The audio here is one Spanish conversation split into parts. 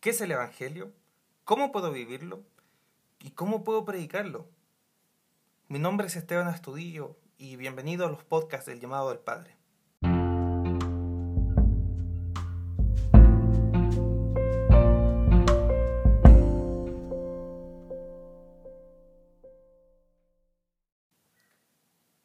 ¿Qué es el Evangelio? ¿Cómo puedo vivirlo? ¿Y cómo puedo predicarlo? Mi nombre es Esteban Astudillo y bienvenido a los podcasts del llamado del Padre.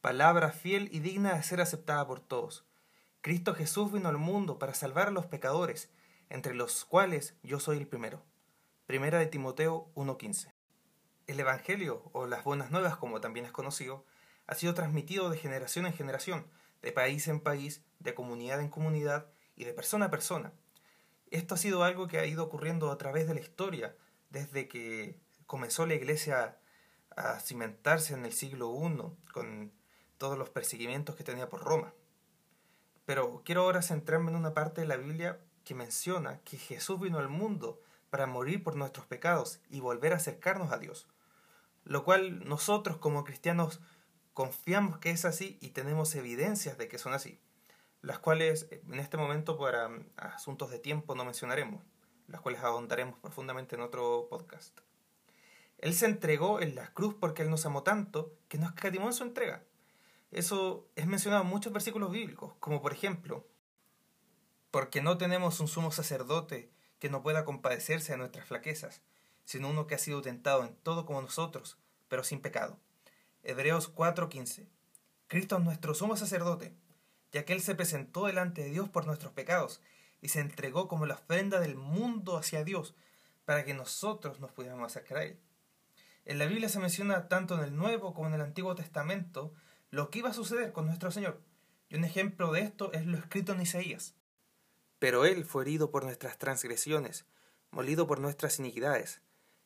Palabra fiel y digna de ser aceptada por todos. Cristo Jesús vino al mundo para salvar a los pecadores, entre los cuales yo soy el primero. Primera de Timoteo 1.15. El Evangelio, o las Buenas Nuevas como también es conocido, ha sido transmitido de generación en generación, de país en país, de comunidad en comunidad y de persona a persona. Esto ha sido algo que ha ido ocurriendo a través de la historia, desde que comenzó la iglesia a cimentarse en el siglo I, con todos los perseguimientos que tenía por Roma. Pero quiero ahora centrarme en una parte de la Biblia que menciona que Jesús vino al mundo para morir por nuestros pecados y volver a acercarnos a Dios. Lo cual nosotros como cristianos confiamos que es así y tenemos evidencias de que son así, las cuales en este momento para asuntos de tiempo no mencionaremos, las cuales ahondaremos profundamente en otro podcast. Él se entregó en la cruz porque Él nos amó tanto que nos escatimó en su entrega. Eso es mencionado en muchos versículos bíblicos, como por ejemplo, porque no tenemos un sumo sacerdote que no pueda compadecerse de nuestras flaquezas, sino uno que ha sido tentado en todo como nosotros, pero sin pecado. Hebreos 4:15. Cristo es nuestro sumo sacerdote, ya que Él se presentó delante de Dios por nuestros pecados y se entregó como la ofrenda del mundo hacia Dios, para que nosotros nos pudiéramos acercar a Él. En la Biblia se menciona tanto en el Nuevo como en el Antiguo Testamento lo que iba a suceder con nuestro Señor. Y un ejemplo de esto es lo escrito en Isaías. Pero Él fue herido por nuestras transgresiones, molido por nuestras iniquidades.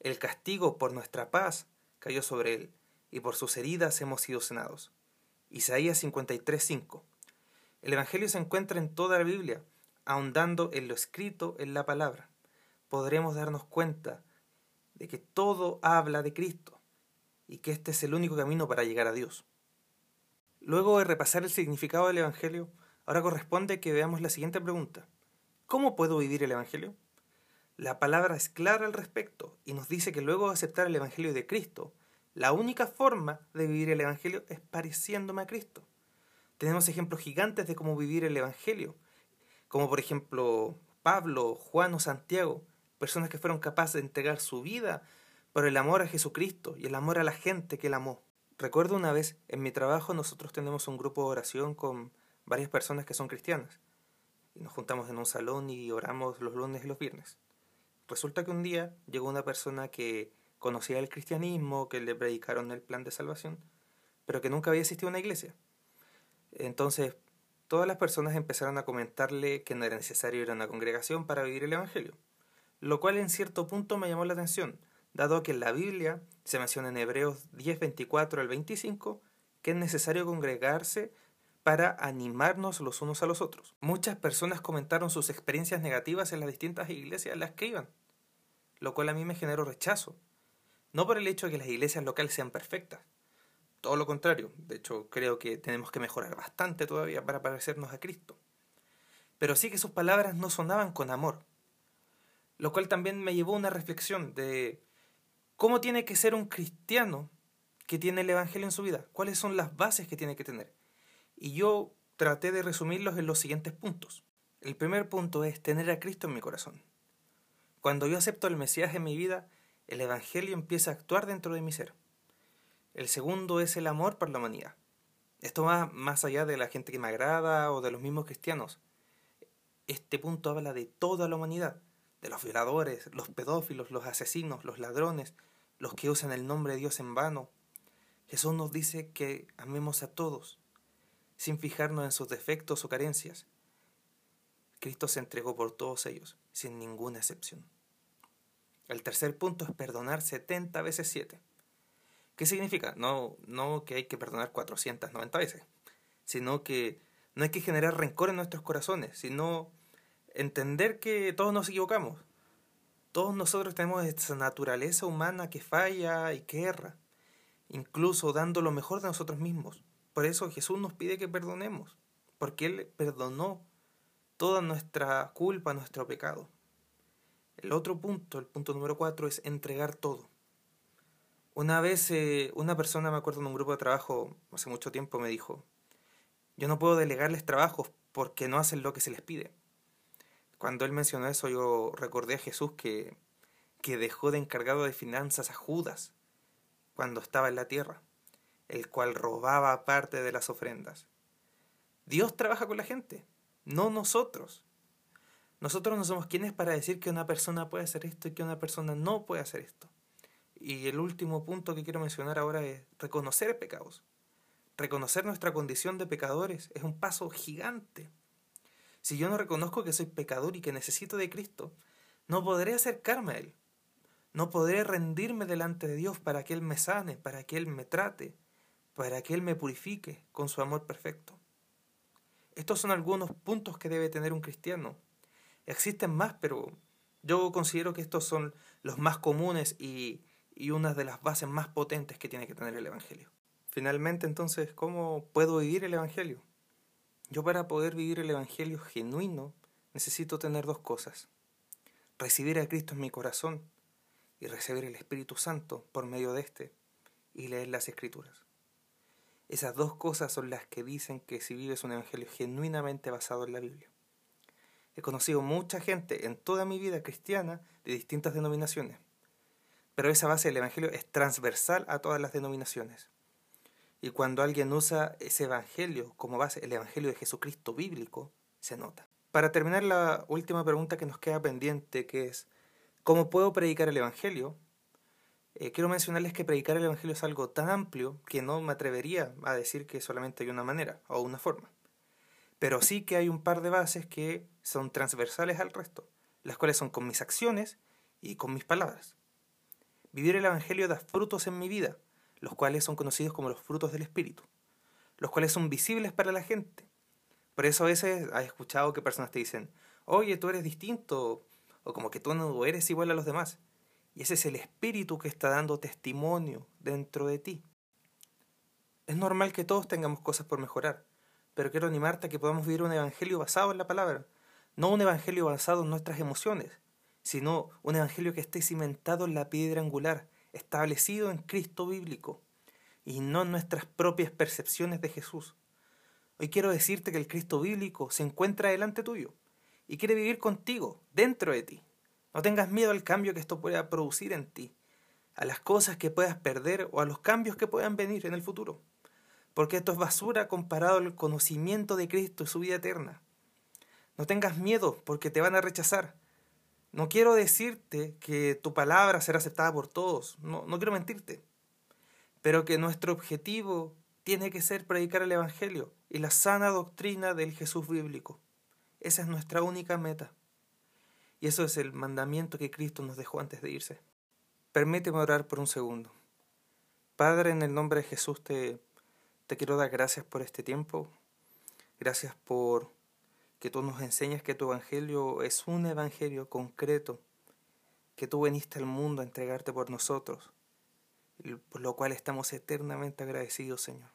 El castigo por nuestra paz cayó sobre Él, y por sus heridas hemos sido sanados. Isaías 53:5. El Evangelio se encuentra en toda la Biblia, ahondando en lo escrito en la palabra. Podremos darnos cuenta de que todo habla de Cristo y que este es el único camino para llegar a Dios. Luego de repasar el significado del Evangelio, ahora corresponde que veamos la siguiente pregunta. ¿Cómo puedo vivir el Evangelio? La palabra es clara al respecto y nos dice que luego de aceptar el Evangelio de Cristo, la única forma de vivir el Evangelio es pareciéndome a Cristo. Tenemos ejemplos gigantes de cómo vivir el Evangelio, como por ejemplo Pablo, Juan o Santiago, personas que fueron capaces de entregar su vida por el amor a Jesucristo y el amor a la gente que él amó. Recuerdo una vez, en mi trabajo nosotros tenemos un grupo de oración con varias personas que son cristianas. Nos juntamos en un salón y oramos los lunes y los viernes. Resulta que un día llegó una persona que conocía el cristianismo, que le predicaron el plan de salvación, pero que nunca había asistido a una iglesia. Entonces, todas las personas empezaron a comentarle que no era necesario ir a una congregación para vivir el Evangelio, lo cual en cierto punto me llamó la atención, dado que en la Biblia se menciona en Hebreos 10, 24 al 25 que es necesario congregarse para animarnos los unos a los otros. Muchas personas comentaron sus experiencias negativas en las distintas iglesias en las que iban, lo cual a mí me generó rechazo. No por el hecho de que las iglesias locales sean perfectas, todo lo contrario, de hecho creo que tenemos que mejorar bastante todavía para parecernos a Cristo. Pero sí que sus palabras no sonaban con amor, lo cual también me llevó a una reflexión de ¿Cómo tiene que ser un cristiano que tiene el Evangelio en su vida? ¿Cuáles son las bases que tiene que tener? Y yo traté de resumirlos en los siguientes puntos. El primer punto es tener a Cristo en mi corazón. Cuando yo acepto el Mesías en mi vida, el Evangelio empieza a actuar dentro de mi ser. El segundo es el amor por la humanidad. Esto va más allá de la gente que me agrada o de los mismos cristianos. Este punto habla de toda la humanidad de los violadores, los pedófilos, los asesinos, los ladrones, los que usan el nombre de Dios en vano. Jesús nos dice que amemos a todos, sin fijarnos en sus defectos o carencias. Cristo se entregó por todos ellos, sin ninguna excepción. El tercer punto es perdonar 70 veces 7. ¿Qué significa? No, no que hay que perdonar 490 veces, sino que no hay que generar rencor en nuestros corazones, sino entender que todos nos equivocamos. Todos nosotros tenemos esa naturaleza humana que falla y que erra, incluso dando lo mejor de nosotros mismos. Por eso Jesús nos pide que perdonemos, porque Él perdonó toda nuestra culpa, nuestro pecado. El otro punto, el punto número cuatro, es entregar todo. Una vez eh, una persona, me acuerdo en un grupo de trabajo hace mucho tiempo, me dijo, yo no puedo delegarles trabajos porque no hacen lo que se les pide. Cuando él mencionó eso, yo recordé a Jesús que, que dejó de encargado de finanzas a Judas cuando estaba en la tierra, el cual robaba parte de las ofrendas. Dios trabaja con la gente, no nosotros. Nosotros no somos quienes para decir que una persona puede hacer esto y que una persona no puede hacer esto. Y el último punto que quiero mencionar ahora es reconocer pecados. Reconocer nuestra condición de pecadores es un paso gigante. Si yo no reconozco que soy pecador y que necesito de Cristo, no podré acercarme a Él. No podré rendirme delante de Dios para que Él me sane, para que Él me trate, para que Él me purifique con su amor perfecto. Estos son algunos puntos que debe tener un cristiano. Existen más, pero yo considero que estos son los más comunes y y una de las bases más potentes que tiene que tener el Evangelio. Finalmente, entonces, ¿cómo puedo vivir el Evangelio? Yo para poder vivir el Evangelio genuino necesito tener dos cosas. Recibir a Cristo en mi corazón y recibir el Espíritu Santo por medio de éste y leer las Escrituras. Esas dos cosas son las que dicen que si vives un Evangelio genuinamente basado en la Biblia. He conocido mucha gente en toda mi vida cristiana de distintas denominaciones pero esa base del Evangelio es transversal a todas las denominaciones. Y cuando alguien usa ese Evangelio como base, el Evangelio de Jesucristo bíblico, se nota. Para terminar la última pregunta que nos queda pendiente, que es, ¿cómo puedo predicar el Evangelio? Eh, quiero mencionarles que predicar el Evangelio es algo tan amplio que no me atrevería a decir que solamente hay una manera o una forma. Pero sí que hay un par de bases que son transversales al resto, las cuales son con mis acciones y con mis palabras. Vivir el Evangelio da frutos en mi vida, los cuales son conocidos como los frutos del Espíritu, los cuales son visibles para la gente. Por eso a veces has escuchado que personas te dicen, oye, tú eres distinto, o como que tú no eres igual a los demás. Y ese es el Espíritu que está dando testimonio dentro de ti. Es normal que todos tengamos cosas por mejorar, pero quiero animarte a que podamos vivir un Evangelio basado en la palabra, no un Evangelio basado en nuestras emociones, sino un evangelio que esté cimentado en la piedra angular, establecido en Cristo bíblico, y no en nuestras propias percepciones de Jesús. Hoy quiero decirte que el Cristo bíblico se encuentra delante tuyo y quiere vivir contigo, dentro de ti. No tengas miedo al cambio que esto pueda producir en ti, a las cosas que puedas perder o a los cambios que puedan venir en el futuro. Porque esto es basura comparado al conocimiento de Cristo y su vida eterna. No tengas miedo porque te van a rechazar, no quiero decirte que tu palabra será aceptada por todos, no, no quiero mentirte, pero que nuestro objetivo tiene que ser predicar el Evangelio y la sana doctrina del Jesús bíblico. Esa es nuestra única meta. Y eso es el mandamiento que Cristo nos dejó antes de irse. Permíteme orar por un segundo. Padre, en el nombre de Jesús te, te quiero dar gracias por este tiempo. Gracias por que tú nos enseñas que tu evangelio es un evangelio concreto, que tú viniste al mundo a entregarte por nosotros, por lo cual estamos eternamente agradecidos, Señor.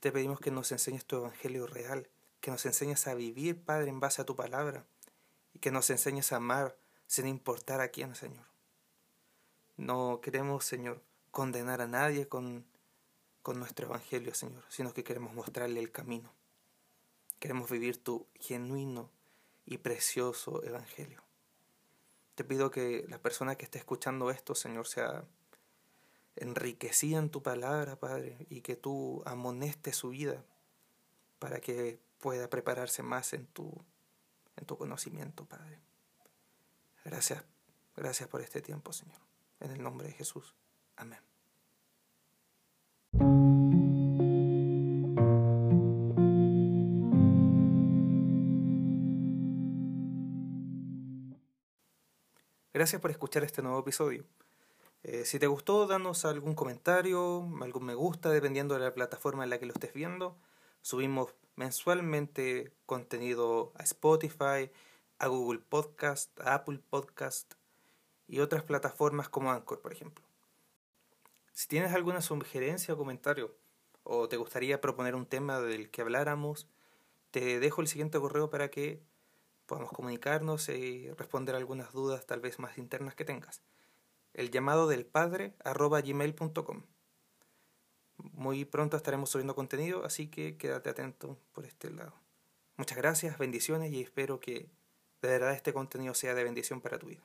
Te pedimos que nos enseñes tu evangelio real, que nos enseñes a vivir, Padre, en base a tu palabra, y que nos enseñes a amar sin importar a quién, Señor. No queremos, Señor, condenar a nadie con, con nuestro evangelio, Señor, sino que queremos mostrarle el camino. Queremos vivir tu genuino y precioso evangelio. Te pido que la persona que esté escuchando esto, Señor, sea enriquecida en tu palabra, Padre, y que tú amonestes su vida para que pueda prepararse más en tu, en tu conocimiento, Padre. Gracias, gracias por este tiempo, Señor. En el nombre de Jesús. Amén. Gracias por escuchar este nuevo episodio. Eh, si te gustó, danos algún comentario, algún me gusta, dependiendo de la plataforma en la que lo estés viendo. Subimos mensualmente contenido a Spotify, a Google Podcast, a Apple Podcast y otras plataformas como Anchor, por ejemplo. Si tienes alguna sugerencia o comentario, o te gustaría proponer un tema del que habláramos, te dejo el siguiente correo para que podamos comunicarnos y responder algunas dudas tal vez más internas que tengas. El llamado del padre arroba gmail.com. Muy pronto estaremos subiendo contenido, así que quédate atento por este lado. Muchas gracias, bendiciones y espero que de verdad este contenido sea de bendición para tu vida.